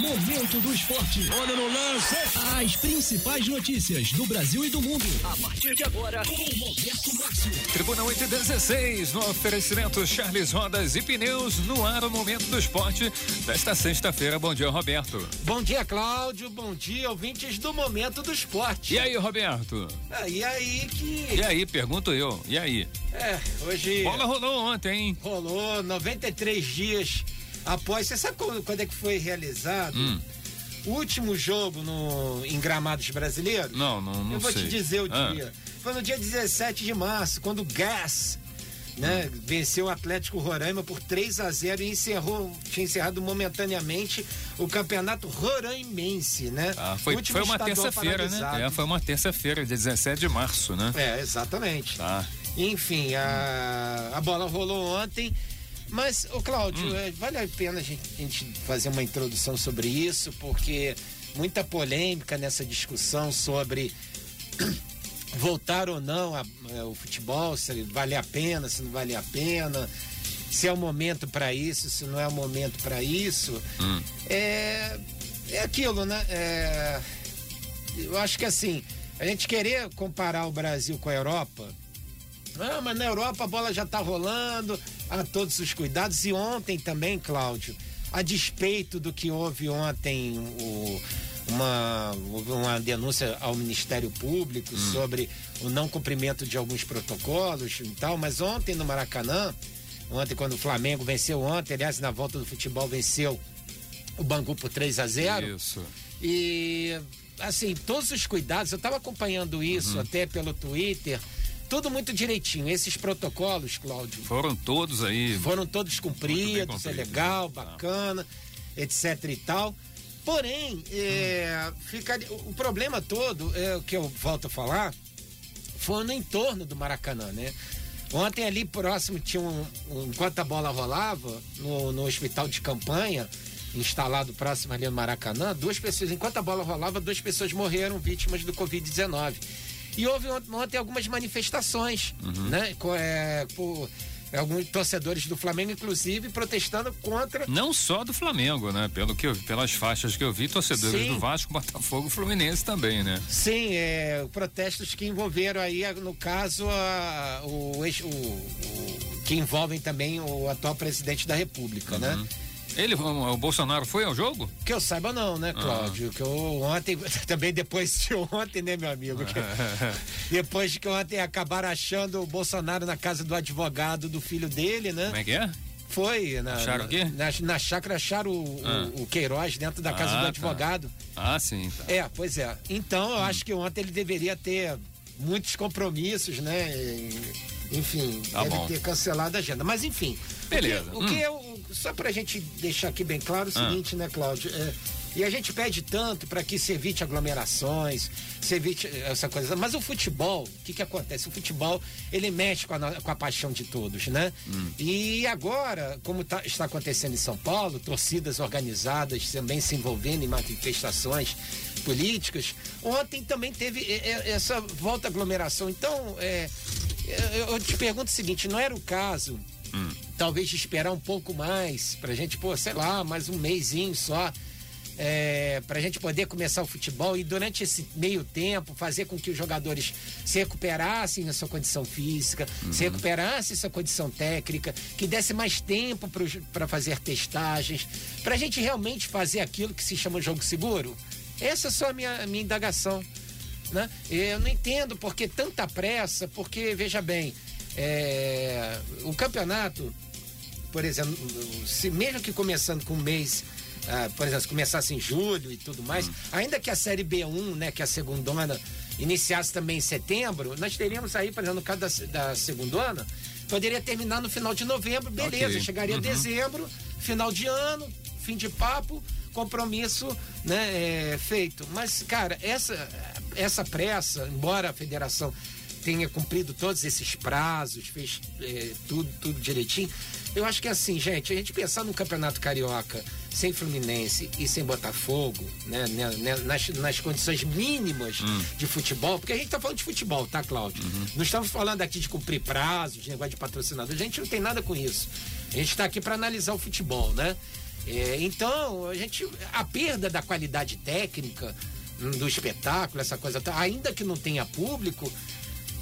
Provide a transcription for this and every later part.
Momento do Esporte. Olha no lance. As principais notícias do Brasil e do mundo. A partir de agora, com Roberto Márcio. Tribuna 8 e 16, no oferecimento Charles Rodas e Pneus, no ar o Momento do Esporte desta sexta-feira. Bom dia, Roberto. Bom dia, Cláudio. Bom dia, ouvintes do Momento do Esporte. E aí, Roberto? Ah, e aí que. E aí, pergunto eu. E aí? É, hoje. Bola rolou ontem, hein? Rolou 93 dias após. Você sabe quando, quando é que foi realizado? Hum. O último jogo no, em Gramados Brasileiros? Não, não, não Eu vou sei. te dizer o Ah. dia. Foi no dia 17 de março, quando o Gas né, venceu o Atlético Roraima por 3 a 0 e encerrou, tinha encerrado momentaneamente o campeonato roraimense, né? Ah, foi, Último foi uma terça-feira, né? É, foi uma terça-feira, dia 17 de março, né? É, exatamente. Tá. Enfim, a, a bola rolou ontem. Mas, ô Cláudio, Hum. eh, vale a pena a gente, a gente fazer uma introdução sobre isso, porque muita polêmica nessa discussão sobre voltar ou não a- eh, o futebol, se vale a pena, se não vale a pena, se é o momento para isso, se não é o momento para isso. Hum. É, é aquilo, né? É, eu acho que assim, a gente querer comparar o Brasil com a Europa, ah, mas na Europa a bola já tá rolando, há todos os cuidados. E ontem também, Cláudio, a despeito do que houve ontem, o- uma, uma denúncia ao Ministério Público sobre o não cumprimento de alguns protocolos e tal, mas ontem no Maracanã, ontem quando o Flamengo venceu ontem, aliás, na volta do futebol venceu o Bangu por 3 a 0 Isso. e assim, todos os cuidados, eu estava acompanhando isso Uhum. até pelo Twitter, tudo muito direitinho. Esses protocolos, Cláudio, Foram todos aí. foram todos cumpridos, bem é cumpridos, legal, né? bacana, etc e tal. Porém, é, fica, o, o problema todo, é o que eu volto a falar, foi no entorno do Maracanã, né? Ontem ali próximo tinha um, um- enquanto a bola rolava, no, no hospital de campanha, instalado próximo ali no Maracanã, duas pessoas, enquanto a bola rolava, duas pessoas morreram vítimas do Covid-19. E houve ont- ontem algumas manifestações, né? Com, é, por alguns torcedores do Flamengo, inclusive, protestando contra Não só do Flamengo, né? Pelo que eu, pelas faixas que eu vi, torcedores Sim. do Vasco, Botafogo Fluminense também, né? Sim, é, protestos que envolveram aí, no caso, a- o, o- o- que envolvem também o atual presidente da República, né? Ele, o, Bolsonaro foi ao jogo? Que eu saiba não, né, Cláudio? Que eu ontem, também depois de ontem, né, meu amigo? Que- depois de que ontem acabaram achando o Bolsonaro na casa do advogado do filho dele, né? Como é que é? Foi. Na, Acharam o quê? Na, na chácara acharam o, Ah. o- o Queiroz dentro da casa Ah, do tá. advogado. Ah, sim. Tá. É, pois é. Então, eu acho que ontem ele deveria ter muitos compromissos, né? E, Enfim, Tá deve bom. ter cancelado a agenda. Mas enfim. Beleza. O que, o que Hum. eu. Só pra gente deixar aqui bem claro o Ah. seguinte, né, Cláudio? É, e a gente pede tanto para que se evite aglomerações, se evite essa coisa. Mas o futebol, o que que acontece? O futebol, ele mexe com a, com a paixão de todos, né? Hum. E agora, como tá- está acontecendo em São Paulo, torcidas organizadas também se envolvendo em manifestações políticas, ontem também teve é, é, essa volta à aglomeração. Então, é, eu, eu te pergunto o seguinte, não era o caso talvez esperar um pouco mais, pra gente, pô, sei lá, mais um mêsinho só, é, pra gente poder começar o futebol e durante esse meio tempo fazer com que os jogadores se recuperassem na sua condição física, se recuperassem sua condição técnica, que desse mais tempo para fazer testagens, pra gente realmente fazer aquilo que se chama jogo seguro. Essa é só a minha, a minha indagação. Né? Eu não entendo por que tanta pressa, porque, veja bem, é, o campeonato, por exemplo, se mesmo que começando com um mês, ah, por exemplo, se começasse em julho e tudo mais, ainda que a série B1, né, que é a segundona, iniciasse também em setembro, nós teríamos aí, por exemplo, no caso da, da segundona, poderia terminar no final de novembro, beleza, Ok. chegaria Uhum. dezembro, final de ano, fim de papo, compromisso né, é, feito. Mas, cara, essa, essa pressa, embora a federação tenha cumprido todos esses prazos, fez é, tudo, tudo direitinho, eu acho que é assim, gente, a gente pensar num campeonato carioca sem Fluminense e sem Botafogo, né, né, né, nas, nas condições mínimas de futebol, porque a gente tá falando de futebol, tá, Cláudio? Não estamos falando aqui de cumprir prazos, de negócio de patrocinador, a gente não tem nada com isso. A gente está aqui para analisar o futebol, né? É, então, a gente. A perda da qualidade técnica hum, do espetáculo, essa coisa, ainda que não tenha público,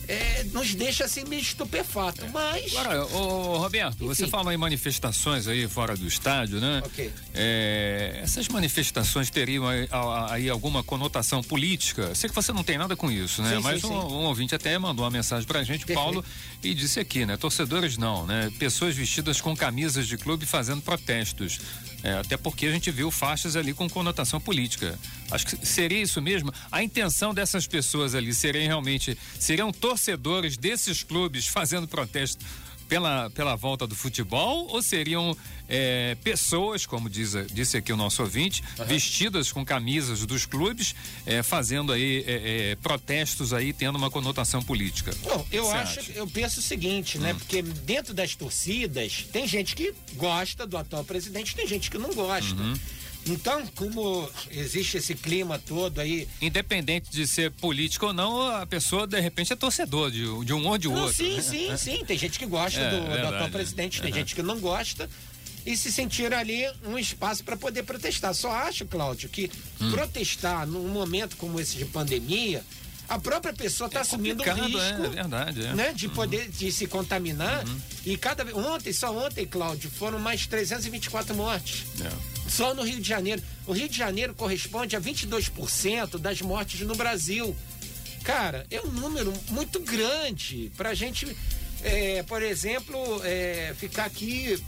é, nos deixa assim meio estupefato. É. Mas. Agora, ô, Roberto, Enfim. você falou em manifestações aí fora do estádio, né? Ok. É, essas manifestações teriam aí, alguma conotação política? Sei que você não tem nada com isso, né? Sim, Mas sim, um, sim. um, ouvinte até mandou uma mensagem pra gente, Perfeito. Paulo, e disse aqui, né? Torcedores não, né? Pessoas vestidas com camisas de clube fazendo protestos. É, até porque a gente viu faixas ali com conotação política. Acho que seria isso mesmo. A intenção dessas pessoas ali seriam realmente seriam torcedores desses clubes fazendo protesto pela, pela volta do futebol ou seriam é, pessoas, como diz, disse aqui o nosso ouvinte, uhum. vestidas com camisas dos clubes, é, fazendo aí é, protestos aí, tendo uma conotação política? Bom, eu acho, acha? eu penso o seguinte, né? Hum. Porque dentro das torcidas tem gente que gosta do atual presidente, tem gente que não gosta. Uhum. Então, como existe esse clima todo aí. Independente de ser político ou não, a pessoa de repente é torcedor de, de um ou de não, outro. Sim, né? sim, sim. Tem gente que gosta é, do, verdade, do atual presidente, tem gente que não gosta. E se sentir ali um espaço para poder protestar. Só acho, Cláudio, que hum. protestar num momento como esse de pandemia a própria pessoa está é assumindo o risco é, verdade, é. Né, de uhum. poder de se contaminar. Uhum. E cada ontem, só ontem, Cláudio, foram mais 324 mortes. É. Só no Rio de Janeiro. O Rio de Janeiro corresponde a 22% das mortes no Brasil. Cara, é um número muito grande para a gente, é, por exemplo, é, ficar aqui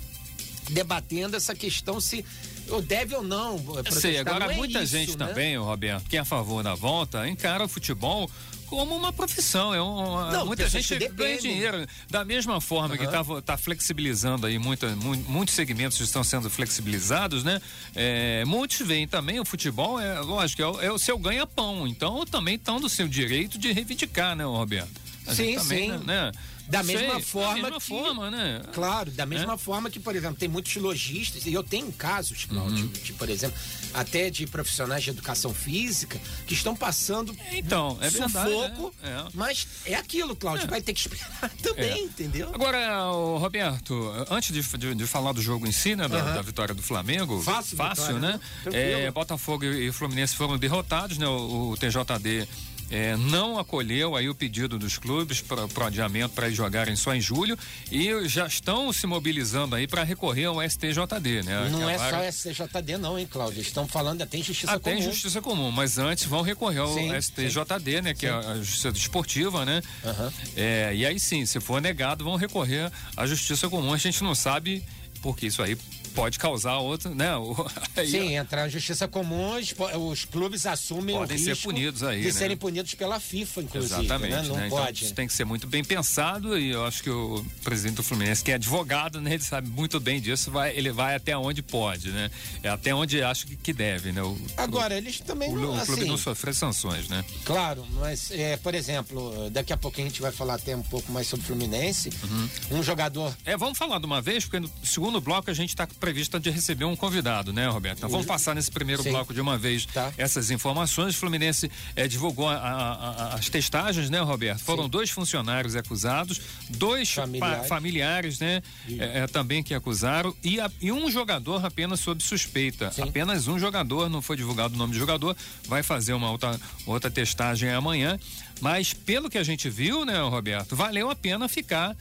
debatendo essa questão se ou deve ou não. Eu sei, agora é muita isso, gente né? também, Roberto, que é a favor da volta, encara o futebol como uma profissão. É uma, não, muita gente ganha dinheiro. Da mesma forma uhum. que está tá flexibilizando aí, muita, muitos segmentos estão sendo flexibilizados, né? É, muitos veem também o futebol, é lógico, é o, é o seu ganha-pão. Então também estão do seu direito de reivindicar, né, Roberto? A sim, também, sim. Né? Da mesma Sei, forma. Da mesma que, forma, né? Claro, da mesma é? forma que, por exemplo, tem muitos lojistas, e eu tenho casos, Cláudio, uhum. de, por exemplo, até de profissionais de educação física, que estão passando então, é sufoco, é, é. mas é aquilo, Cláudio, é. vai ter que esperar também, é. entendeu? Agora, Roberto, antes de, de, de, falar do jogo em si, né, da, uhum. da vitória do Flamengo, fácil, fácil vitória, né? né? Botafogo e Fluminense foram derrotados, né? o, o TJD é, não acolheu aí o pedido dos clubes para o adiamento para eles jogarem só em julho e já estão se mobilizando aí para recorrer ao STJD, né? Não é só STJD não, hein, Cláudio? Estão falando até em justiça até comum. Até em justiça comum, mas antes vão recorrer ao sim, STJD, sim, né? Que sim. é a justiça desportiva, né? Uhum. É, e aí sim, se for negado, vão recorrer à justiça comum. A gente não sabe porque isso aí pode causar outro, né? Sim, entrar na justiça comum, os, os clubes assumem Podem o ser punidos aí, de né? serem punidos pela FIFA, inclusive. Exatamente, né? Não né? pode. Então, isso tem que ser muito bem pensado e eu acho que o presidente do Fluminense, que é advogado, né? Ele sabe muito bem disso, vai, ele vai até onde pode, né? É até onde acho que, que deve, né? O, Agora, eles também o, não, o clube assim, não sofrer sanções, né? Claro, mas, é, por exemplo, daqui a pouco a gente vai falar até um pouco mais sobre o Fluminense. Uhum. Um jogador... É, vamos falar de uma vez, porque no segundo bloco a gente está previsto de receber um convidado, né, Roberto? Então, vamos passar nesse primeiro Sim. bloco de uma vez tá. essas informações. O Fluminense é, divulgou a, a, a, as testagens, né, Roberto? Foram Sim. dois funcionários acusados, dois familiares, familiares né, é, também que acusaram e, e, um jogador apenas sob suspeita. Sim. Apenas um jogador, não foi divulgado o nome do jogador, vai fazer uma outra, outra testagem amanhã. Mas pelo que a gente viu, né, Roberto, valeu a pena ficar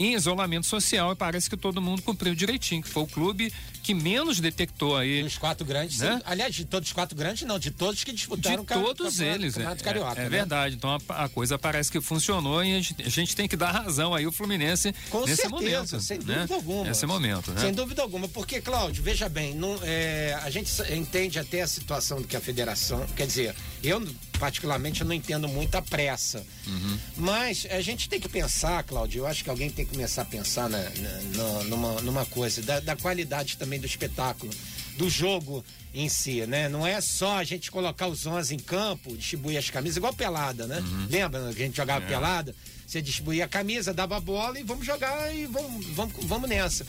em isolamento social e parece que todo mundo cumpriu direitinho, que foi o clube que menos detectou aí. Dos quatro grandes, né? sim. aliás, de todos os quatro grandes, não, de todos que disputaram de todos o eles, campeonato é, carioca. É, é né? verdade, então a, a, coisa parece que funcionou e a gente, a gente, tem que dar razão aí o Fluminense Com nesse certeza, momento. sem né? dúvida alguma. Nesse momento, né? Sem dúvida alguma, porque, Cláudio, veja bem, não, é, a gente entende até a situação do que a federação, quer dizer, eu particularmente eu não entendo muito a pressa. Uhum. Mas a gente tem que pensar, Cláudio, eu acho que alguém tem que começar a pensar na, na, numa, numa coisa, da, da qualidade também do espetáculo, do jogo em si, né? Não é só a gente colocar os 11 em campo, distribuir as camisas, igual pelada, né? Uhum. Lembra que a gente jogava É. pelada? Você distribuía a camisa, dava a bola e vamos jogar e vamos, vamos, vamos nessa.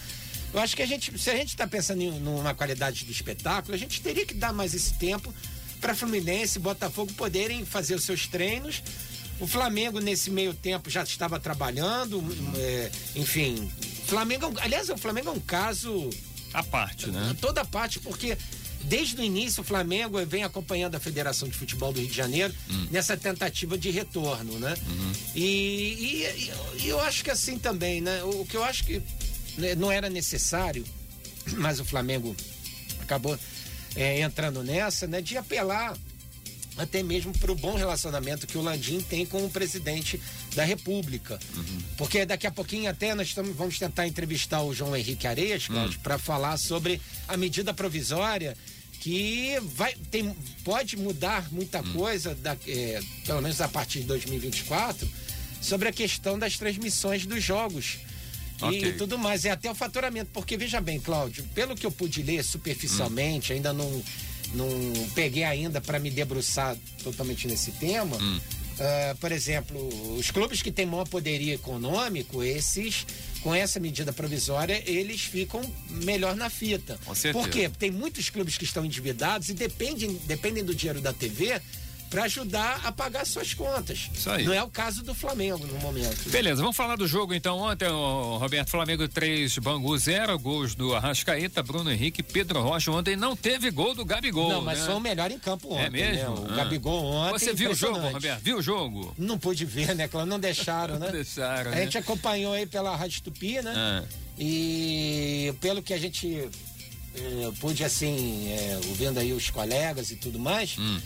Eu acho que a gente, se a gente está pensando em numa qualidade do espetáculo, a gente teria que dar mais esse tempo para Fluminense e Botafogo poderem fazer os seus treinos. O Flamengo, nesse meio tempo, já estava trabalhando, é, enfim. Flamengo, é aliás, o Flamengo é um caso A parte, né? Toda a parte, porque desde o início o Flamengo vem acompanhando a Federação de Futebol do Rio de Janeiro hum. nessa tentativa de retorno, né? Uhum. E, e, e, eu acho que assim também, né? O, que eu acho que né, não era necessário, mas o Flamengo acabou é, entrando nessa, né? De apelar até mesmo para o bom relacionamento que o Landim tem com o presidente da República. Uhum. Porque daqui a pouquinho até nós estamos, vamos tentar entrevistar o João Henrique Areias, Cláudio, uhum. para falar sobre a medida provisória que vai, tem, pode mudar muita uhum. coisa, da, é, pelo menos a partir de 2024, sobre a questão das transmissões dos jogos. Okay. E tudo mais, e até o faturamento, porque veja bem, Cláudio, pelo que eu pude ler superficialmente, hum. ainda não não peguei ainda para me debruçar totalmente nesse tema. Hum. Uh, por exemplo, os clubes que têm maior poderio econômico, esses, com essa medida provisória, eles ficam melhor na fita. Com certeza. Por quê? Tem muitos clubes que estão endividados e dependem, dependem do dinheiro da TV para ajudar a pagar suas contas. Isso aí. Não é o caso do Flamengo no momento. Beleza, vamos falar do jogo então. Ontem, o Roberto Flamengo 3, Bangu 0, gols do Arrascaeta, Bruno Henrique, Pedro Rocha. Ontem não teve gol do Gabigol. Não, mas né? foi o melhor em campo ontem. É mesmo? Né? O ah. Gabigol ontem. Você viu o jogo, Roberto? Viu o jogo? Não pude ver, né? Claro, não deixaram, né? não deixaram. A né? gente acompanhou aí pela Rádio Tupi, né? Ah. E pelo que a gente eh, pude, assim, eh, ouvindo aí os colegas e tudo mais. Hum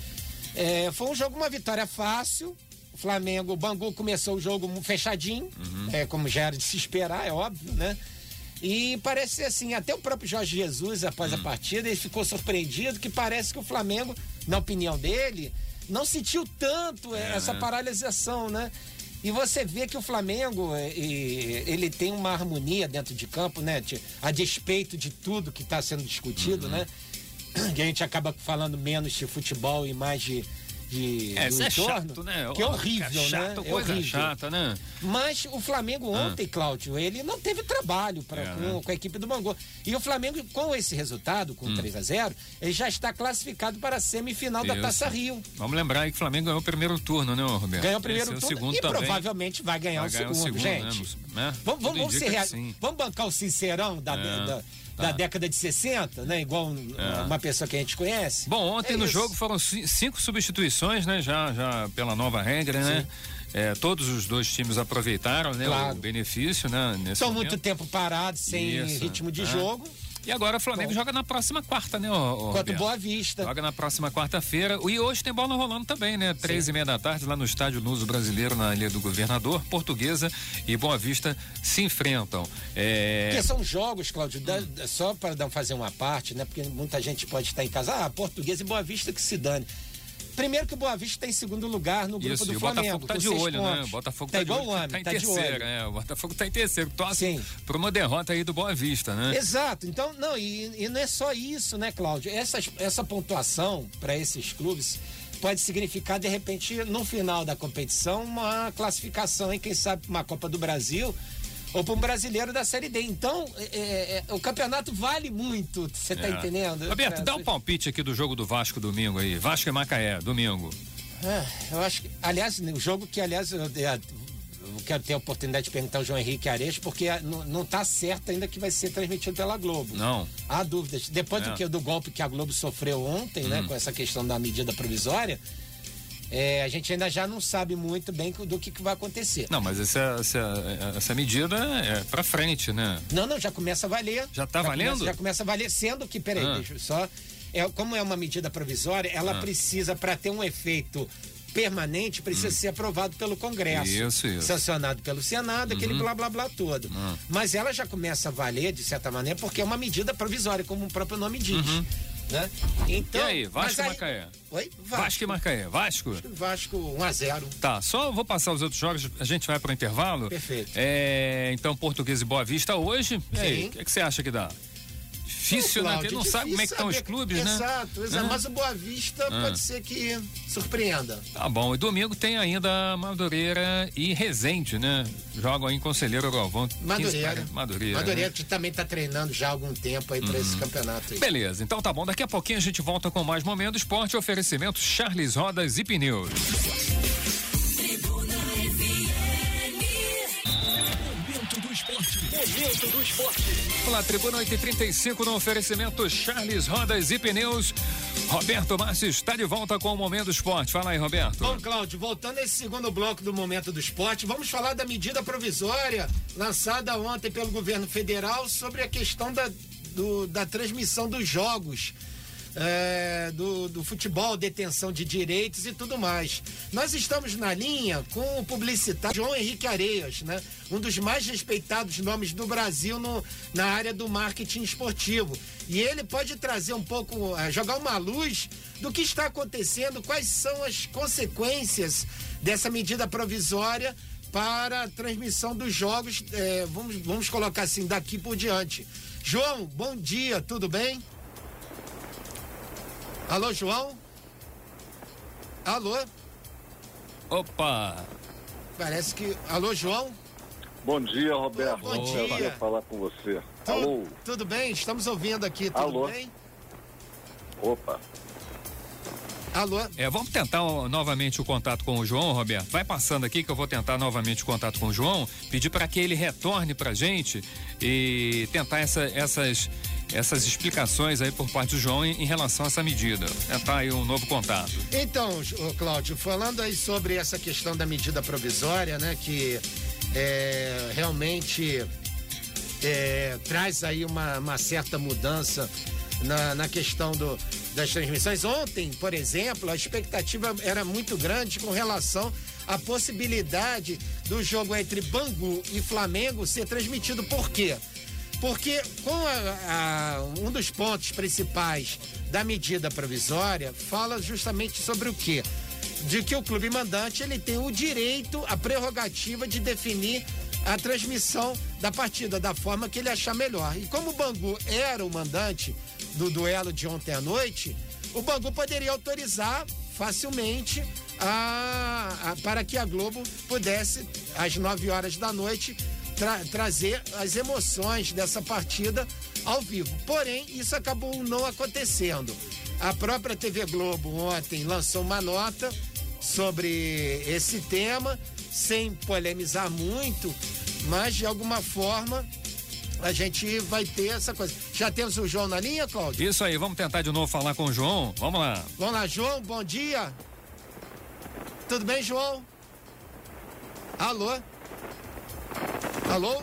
é, foi um jogo, uma vitória fácil. O Flamengo, o Bangu começou o jogo fechadinho, uhum. é, como já era de se esperar, é óbvio, né? E parece assim, até o próprio Jorge Jesus, após uhum. a partida, ele ficou surpreendido que parece que o Flamengo, na opinião dele, não sentiu tanto é, essa né? paralisação, né? E você vê que o Flamengo, é, ele tem uma harmonia dentro de campo, né? A despeito de tudo que está sendo discutido, uhum. né? Que a gente acaba falando menos de futebol e mais de de é, do é chato, né? Que é horrível, é chato, né? É coisa horrível. chata, né? Mas o Flamengo ah. ontem, ah. Cláudio, ele não teve trabalho pra, é, com, né? com, a equipe do Bangu. E o Flamengo, com esse resultado, com hum. 3 a 0 ele já está classificado para a semifinal Isso. da Taça Rio. Vamos lembrar aí que o Flamengo ganhou o primeiro turno, né, Roberto? Ganhou o primeiro turno o segundo e também. provavelmente vai ganhar, vai o, ganhar segundo, o, segundo, gente. Né? Vamos, vamos, vamos, vamos bancar o sincerão da, é. da da ah. década de 60, né? Igual é. uma pessoa que a gente conhece. Bom, ontem é no isso. jogo foram cinco substituições, né? Já, já pela nova regra, né? Sim. né? É, todos os dois times aproveitaram né, claro. o benefício, né? Estão muito tempo parados, sem isso, ritmo de é. jogo. E agora o Flamengo Bom. joga na próxima quarta, né, ô, Contra o Boa Vista. Joga na próxima quarta-feira. E hoje tem bola rolando também, né? Três Sim. e meia da tarde, lá no estádio Luso Brasileiro, na Ilha do Governador. Portuguesa e Boa Vista se enfrentam. É... Porque são jogos, Cláudio, hum. só para fazer uma parte, né? Porque muita gente pode estar em casa, ah, Portuguesa e Boa Vista que se dane. Primeiro que o Boa Vista está em segundo lugar no grupo Isso, do e o Flamengo. Botafogo tá de olho, pontos. né? O Botafogo tá, tá igual o homem, tá em tá terceiro, né? O Botafogo tá em terceiro. Torce para uma derrota aí do Boa Vista, né? Exato. Então, não, e, e não é só isso, né, Cláudio? Essa, essa pontuação para esses clubes pode significar, de repente, no final da competição, uma classificação em, quem sabe, uma Copa do Brasil ou para um brasileiro da Série D. Então, é, é, é o campeonato vale muito, você está é. entendendo? Roberto, dá um palpite aqui do jogo do Vasco domingo aí. Vasco e Macaé, domingo. É, eu acho que, aliás, o jogo que, aliás, eu, eu, quero ter a oportunidade de perguntar ao João Henrique Ares, porque não está certo ainda que vai ser transmitido pela Globo. Não. Há dúvidas. Depois é. do, que, do golpe que a Globo sofreu ontem, né, hum. né, com essa questão da medida provisória, é, a gente ainda já não sabe muito bem do que, que vai acontecer. Não, mas essa, essa, essa medida é para frente, né? Não, não, já começa a valer. Já está valendo? Começa, já começa a valer, sendo que, peraí, ah. deixa eu só é, como é uma medida provisória, ela ah. precisa, para ter um efeito permanente, precisa hum. ser aprovado pelo Congresso. Isso, isso. Sancionado pelo Senado, uhum. aquele blá blá blá todo. Uhum. Mas ela já começa a valer, de certa maneira, porque é uma medida provisória, como o próprio nome diz. Uhum. Né? Então, e aí, Vasco e Macaé? Oi? Vasco. Vasco e Macaé. Vasco? Vasco 1 a 0 Tá, só vou passar os outros jogos, a gente vai para o intervalo. Perfeito. É, então, Português e Boa Vista hoje. Aí, o que, que você acha que dá? Difícil, né? Porque não sabe como é que estão os clubes, exato, né? Exato, exato. Mas o Boa Vista ah. pode ser que surpreenda. Tá bom. E domingo tem ainda Madureira e Resende, né? Jogam aí em Conselheiro Galvão. Madureira. Madureira. Madureira, né? que também está treinando já há algum tempo aí para esse uhum. campeonato. Aí. Beleza, então tá bom. Daqui a pouquinho a gente volta com mais momentos. Esporte oferecimento Charles Rodas e Pneus. Momento do esporte. Olá, Tribuna 835 no oferecimento Charles Rodas e Pneus. Roberto Márcio está de volta com o Momento do Esporte. Fala aí, Roberto. Bom, Cláudio, voltando a esse segundo bloco do Momento do Esporte, vamos falar da medida provisória lançada ontem pelo governo federal sobre a questão da, do, da transmissão dos jogos é, do, do futebol, detenção de direitos e tudo mais. Nós estamos na linha com o publicitário João Henrique Areias, né? Um dos mais respeitados nomes do Brasil no, na área do marketing esportivo. E ele pode trazer um pouco, é, jogar uma luz do que está acontecendo, quais são as consequências dessa medida provisória para a transmissão dos jogos, é, vamos, vamos colocar assim, daqui por diante. João, bom dia, tudo bem? Alô, João? Alô? Opa! Parece que. Alô, João? Bom dia, Roberto. Bom dia. dia. falar com você. Tu- Alô? Tudo bem? Estamos ouvindo aqui, tudo Alô? bem? Opa. Alô? É, vamos tentar ó, novamente o contato com o João, Roberto. Vai passando aqui que eu vou tentar novamente o contato com o João, pedir para que ele retorne para gente e tentar essa- essas essas explicações aí por parte do João em, relação a essa medida. Tentar aí um novo contato. Então, Cláudio, falando aí sobre essa questão da medida provisória, né, que é, realmente é, traz aí uma, uma certa mudança na, na questão do, das transmissões. Ontem, por exemplo, a expectativa era muito grande com relação à possibilidade do jogo entre Bangu e Flamengo ser transmitido. Por quê? Porque com a- a- um dos pontos principais da medida provisória fala justamente sobre o quê? De que o clube mandante ele tem o direito, a prerrogativa de definir a transmissão da partida da forma que ele achar melhor. E como o Bangu era o mandante do duelo de ontem à noite, o Bangu poderia autorizar facilmente a, a- para que a Globo pudesse, às 9 horas da noite, tra- trazer as emoções dessa partida ao vivo. Porém, isso acabou não acontecendo. A própria TV Globo ontem lançou uma nota sobre esse tema, sem polemizar muito, mas de alguma forma a gente vai ter essa coisa. Já temos o João na linha, Cláudio? Isso aí, vamos tentar de novo falar com o João. Vamos lá. Vamos lá, João, bom dia. Tudo bem, João? Alô? Alô?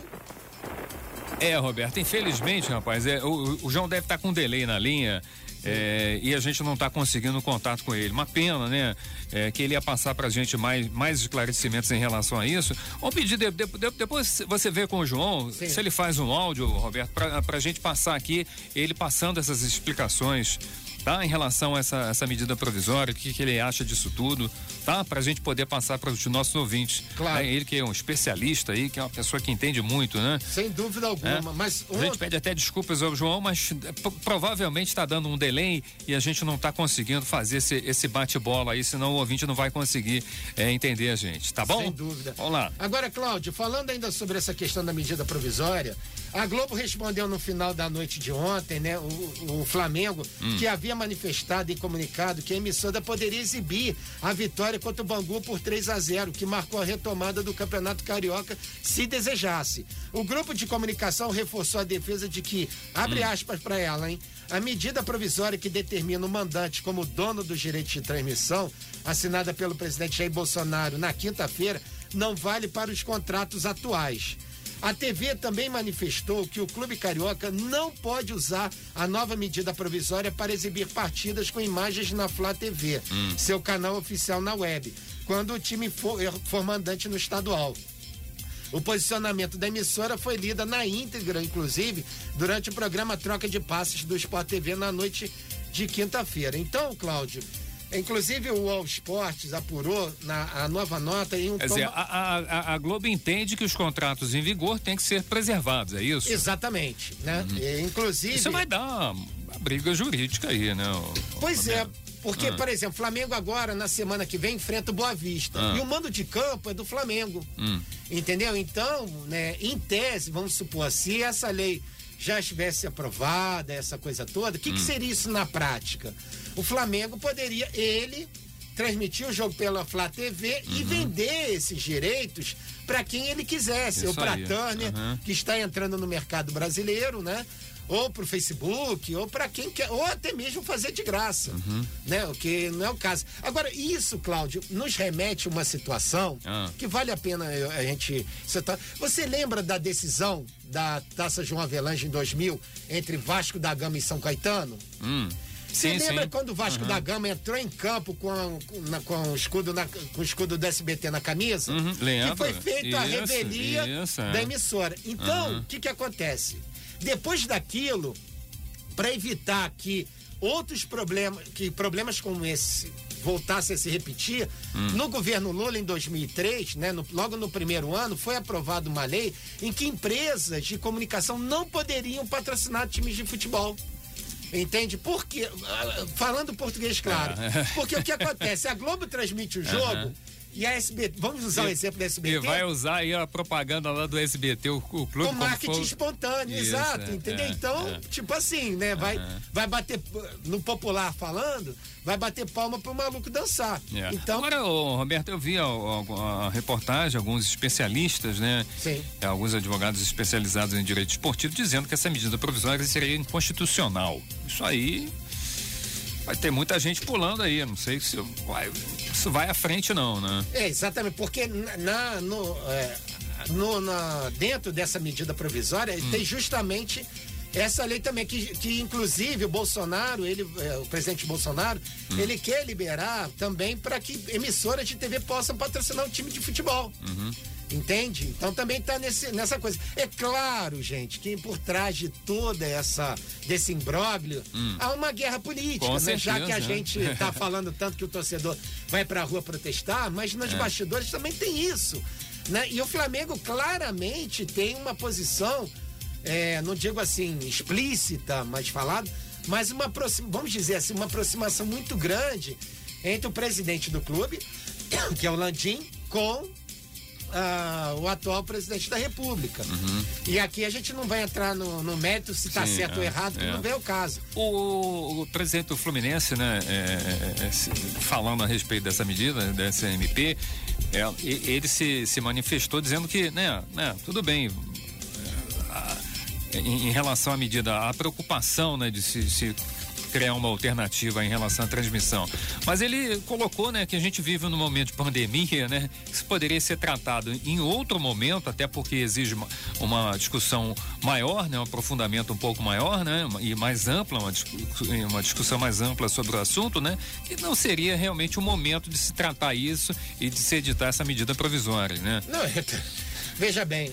É, Roberto, infelizmente, rapaz, é, o, o João deve estar com delay na linha. é, e a gente não está conseguindo contato com ele. Uma pena, né? É, que ele ia passar para a gente mais, mais esclarecimentos em relação a isso. Vamos pedir, de- de- de- depois você vê com o João, Sim. se ele faz um áudio, Roberto, para a gente passar aqui, ele passando essas explicações, tá? Em relação a essa, essa medida provisória, o que, que ele acha disso tudo, tá? Para a gente poder passar para os nossos ouvintes. Claro. Né? Ele que é um especialista aí, que é uma pessoa que entende muito, né? Sem dúvida alguma. É. Mas A gente pede até desculpas ao João, mas eh, pro- provavelmente está dando um delay e a gente não está conseguindo fazer esse, esse bate-bola aí, senão o ouvinte não vai conseguir eh, entender a gente, tá bom? Sem dúvida. Vamos lá. Agora, Cláudio, falando ainda sobre essa questão da medida provisória, a Globo respondeu no final da noite de ontem, né, o, o Flamengo, Hum. que havia manifestado em comunicado que a emissora poderia exibir a vitória contra o Bangu por 3 a 0, que marcou a retomada do Campeonato Carioca, se desejasse. O grupo de comunicação reforçou a defesa de que, abre Hum. aspas para ela, hein? A medida provisória que determina o mandante como dono dos direitos de transmissão, assinada pelo presidente Jair Bolsonaro na quinta-feira, não vale para os contratos atuais. A TV também manifestou que o Clube Carioca não pode usar a nova medida provisória para exibir partidas com imagens na Flá TV, seu canal oficial na web, quando o time for, for mandante no estadual. O posicionamento da emissora foi lida na íntegra, inclusive, durante o programa Troca de Passes do Sport TV na noite de quinta-feira. Então, Cláudio, inclusive o All Sports apurou na, a nova nota em um Quer tom- dizer, a, a- a- Globo entende que os contratos em vigor têm que ser preservados, é isso? Exatamente, né? E, inclusive. Isso vai dar uma, briga jurídica aí, né? o- Pois o é, porque, Ah. por exemplo, Flamengo agora, na semana que vem, enfrenta o Boa Vista. Ah. E o mando de campo é do Flamengo. Hum. Entendeu? Então, né, em tese, vamos supor, se essa lei já estivesse aprovada, essa coisa toda, o que, que Hum. seria isso na prática? O Flamengo poderia, ele, transmitir o jogo pela Flá TV e vender esses direitos para quem ele quisesse, Isso ou para aí. Turner, Uhum. que está entrando no mercado brasileiro, né? Ou para o Facebook, ou para quem quer, ou até mesmo fazer de graça, Uhum. né? O que não é o caso. Agora, isso, Cláudio, nos remete a uma situação Ah. que vale a pena a gente citar. Você lembra da decisão da Taça João Avelange em 2000 entre Vasco da Gama e São Caetano? Hum. Você Sim, lembra sim. quando o Vasco da Gama entrou em campo com, a- com, na- com o escudo na- com o escudo do SBT na camisa? Uhum. Que foi feita a revelia isso, é. da emissora. Então, o Uhum. que que acontece? Depois daquilo, para evitar que outros problemas, que problemas como esse voltassem a se repetir, Hum. no governo Lula em 2003, né, no- logo no primeiro ano, foi aprovada uma lei em que empresas de comunicação não poderiam patrocinar times de futebol. Entende? Porque, ah, falando português claro, É. porque o que acontece? A Globo transmite o jogo. E a SBT, vamos usar o exemplo da SBT, E vai usar aí a propaganda lá do SBT, o, o clube com como marketing for- espontâneo, Isso, exato, é, entendeu? é, então, é. tipo assim, né? Vai, Aham. vai bater, no popular falando, vai bater palma pro maluco dançar. É. Então, Agora, ô, Roberto, eu vi a, a- a reportagem, alguns especialistas, né? Sim. É, Alguns advogados especializados em direito esportivo dizendo que essa medida provisória seria inconstitucional. Isso aí vai ter muita gente pulando aí. Não sei se vai, isso vai à frente, não, né? é, exatamente, porque na, no, é, no- na- dentro dessa medida provisória Hum. tem justamente essa lei também, que, que inclusive o Bolsonaro, ele, é, o presidente Bolsonaro, Hum. ele quer liberar também para que emissoras de TV possam patrocinar um time de futebol. Uhum. Entende? Então também está nessa coisa. É claro, gente, que por trás de toda essa desse imbróglio há uma guerra política, né? Já que a né? gente está falando tanto que o torcedor vai para a rua protestar, mas É. nos bastidores também tem isso, né? E o Flamengo claramente tem uma posição, é, não digo assim explícita, mas falado, mas uma vamos dizer assim, uma aproximação muito grande entre o presidente do clube, que é o Landim, com ah, o atual presidente da República. E aqui a gente não vai entrar no, no mérito se está Uhum. Certo ou é, errado, que é. não vem o caso. O, o presidente do Fluminense, né, é, é, é, falando a respeito dessa medida, dessa MP, é, ele se, se manifestou dizendo que, né, né tudo bem, a- em, em relação à medida, a preocupação, né, de se, se criar uma alternativa em relação à transmissão. Mas ele colocou, né, que a gente vive num momento de pandemia, né, isso poderia ser tratado em outro momento, até porque exige uma, uma discussão maior, né, um aprofundamento um pouco maior, né, e mais ampla, uma, uma discussão mais ampla sobre o assunto, né, que não seria realmente o momento de se tratar isso e de se editar essa medida provisória, né? Não, veja bem,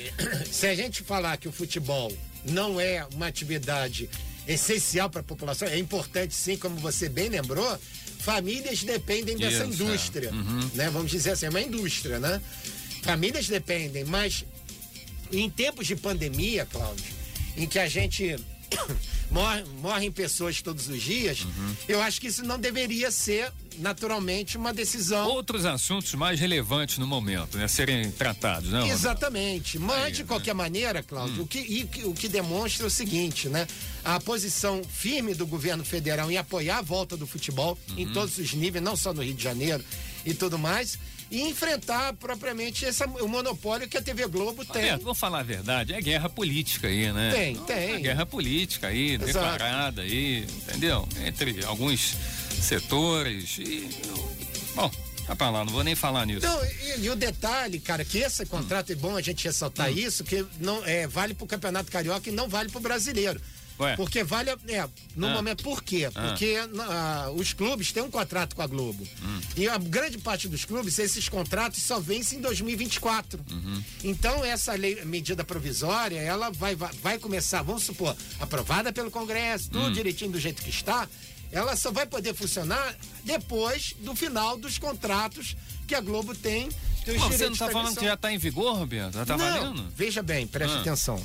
se a gente falar que o futebol não é uma atividade essencial para a população, é importante sim, como você bem lembrou, famílias dependem dessa Isso, é. indústria, né? Vamos dizer assim, é uma indústria, né? Famílias dependem, mas em tempos de pandemia, Cláudio, em que a gente morre, morrem pessoas todos os dias, eu acho que isso não deveria ser naturalmente uma decisão Outros assuntos mais relevantes no momento, né, serem tratados, não? Exatamente. Mas, Aí, de né? qualquer maneira, Cláudio, o, que, e o que demonstra o seguinte, né? A posição firme do governo federal em apoiar a volta do futebol em Uhum. todos os níveis, não só no Rio de Janeiro e tudo mais, e enfrentar propriamente essa, o monopólio que a TV Globo tem. É, vamos falar a verdade, é guerra política aí, né? Tem, Não, tem. É guerra política aí, Exato. declarada aí, entendeu? Entre alguns setores e. Bom, tá pra lá, não vou nem falar nisso. Não, e, e o detalhe, cara, que esse contrato é bom a gente ressaltar Hum. isso, que não é, vale pro Campeonato Carioca e não vale pro brasileiro. Ué? Porque vale, é, no Ah. momento, por quê? Ah. Porque ah, os clubes têm um contrato com a Globo. Hum. E a grande parte dos clubes, esses contratos só vencem em 2024. Uhum. Então, essa lei, medida provisória, ela vai, vai, vai começar, vamos supor, aprovada pelo Congresso, tudo Hum. direitinho do jeito que está, ela só vai poder funcionar depois do final dos contratos que a Globo tem. Pô, você não tá de falando que já tá em vigor, Roberto? Já tá não, valendo? veja bem, preste Ah. atenção.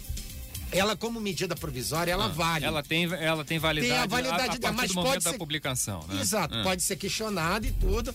Ela, como medida provisória, ela Ah, vale. Ela tem, ela tem validade, Tem a validade a, a partir mas pode da ser- publicação, né? Exato, Ah. pode ser questionado e tudo.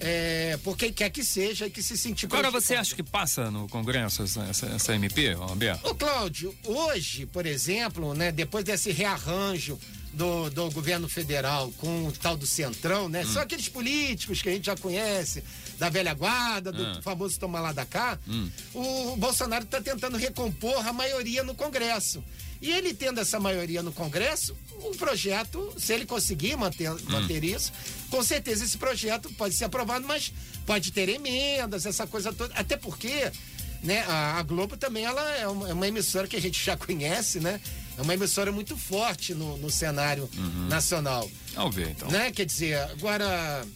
É, por quem quer que seja e que se sentir Agora, você acha que passa no Congresso essa, essa, essa MP, Roberto? Ô, Cláudio, hoje, por exemplo, né, depois desse rearranjo do, do governo federal com o tal do Centrão, né? Hum. São aqueles políticos que a gente já conhece, da velha guarda, do Ah. famoso toma lá da cá. Hum. O Bolsonaro está tentando recompor a maioria no Congresso. E ele tendo essa maioria no Congresso, o projeto, se ele conseguir manter, Hum. manter isso, com certeza esse projeto pode ser aprovado, mas pode ter emendas, essa coisa toda. Até porque né, a, a Globo também ela é uma, é uma emissora que a gente já conhece, né? É uma emissora muito forte no, no cenário nacional. Vamos ver, então. Né? Quer dizer, agora.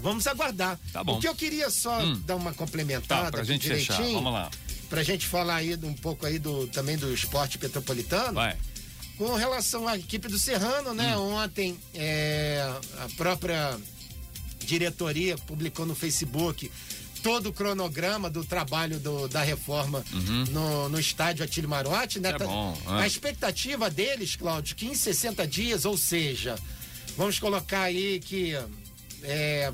Vamos aguardar. Tá bom. O que eu queria só Hum. dar uma complementada Tá, pra gente fechar. direitinho, Vamos lá. Pra gente falar aí um pouco aí do também do esporte petropolitano. Vai. Com relação à equipe do Serrano, né? Hum. Ontem é, a própria diretoria publicou no Facebook todo o cronograma do trabalho do- da reforma no, no estádio Atílio Marotti, né? Uhum. É Tá- bom, A é. expectativa deles, Cláudio, que em 60 dias, ou seja, vamos colocar aí que é,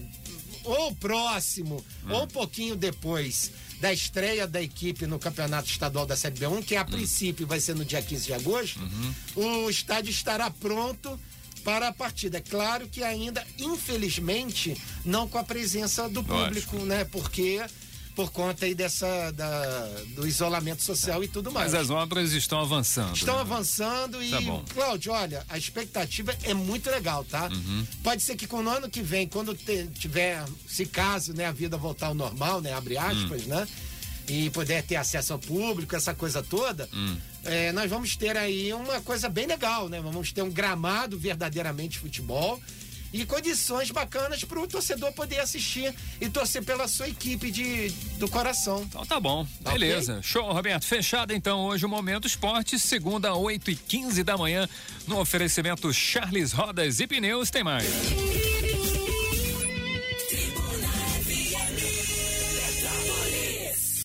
ou próximo, Hum. ou um pouquinho depois da estreia da equipe no Campeonato Estadual da Série B1, que a Hum. princípio vai ser no dia 15 de agosto, Uhum. o estádio estará pronto para a partida. É claro que ainda, infelizmente, não com a presença do público, né? Porque por conta aí dessa da, do isolamento social e tudo mais. Mas as obras estão avançando. Estão né? avançando e, Tá bom. Cláudio, olha, a expectativa é muito legal, tá? Uhum. Pode ser que com o ano que vem, quando te- tiver, se caso, né, a vida voltar ao normal, né, abre aspas, Hum. né? E puder ter acesso ao público, essa coisa toda, Hum. É, nós vamos ter aí uma coisa bem legal, né? Vamos ter um gramado verdadeiramente de futebol e condições bacanas para o torcedor poder assistir e torcer pela sua equipe de, do coração. Então tá bom, Tá beleza. Show, Roberto. Fechado então hoje o Momento Esporte, segunda, 8 e 15 da manhã, no oferecimento Charles Rodas e Pneus. Tem mais.